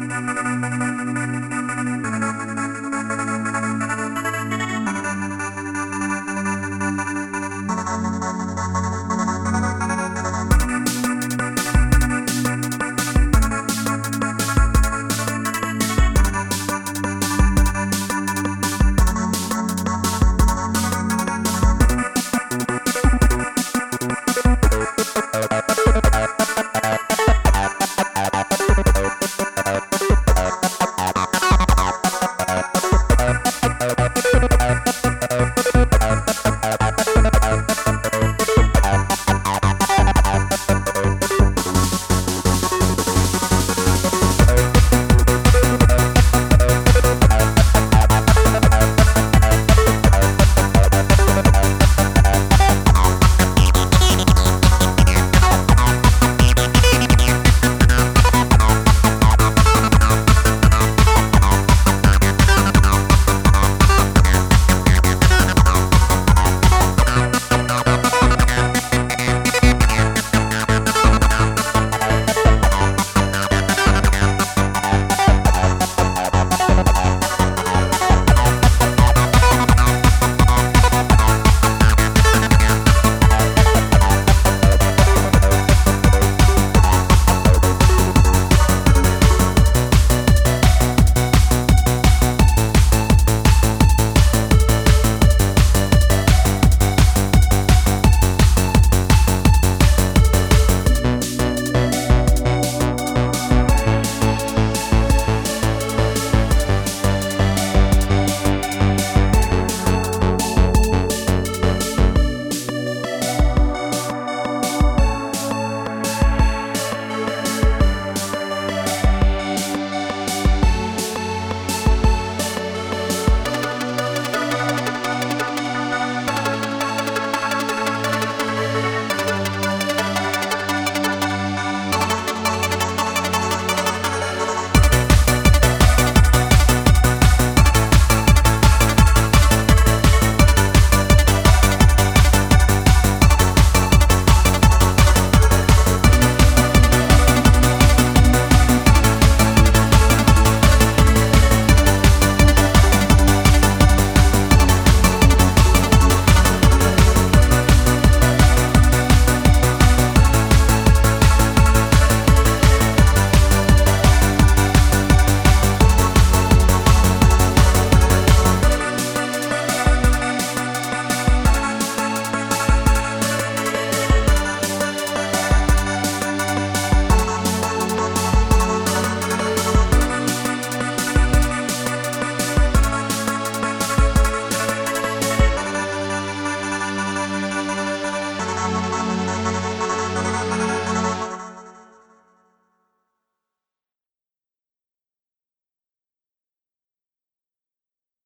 Música